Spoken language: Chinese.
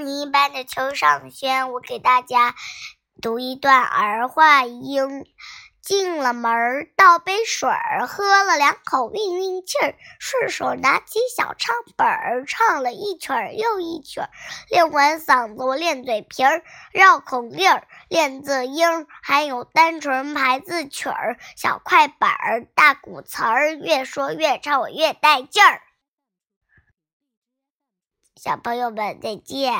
明班的邱尚轩，我给大家读一段儿话音。进了门儿，倒杯水儿，喝了两口，运运气儿。顺手拿起小唱本儿，唱了一曲儿。又一曲儿。练完嗓子，我练嘴皮儿，绕口令儿，练字音儿，还有单纯排字曲儿，小快板儿，大鼓词儿，越说越唱，我越带劲儿。小朋友们，再见。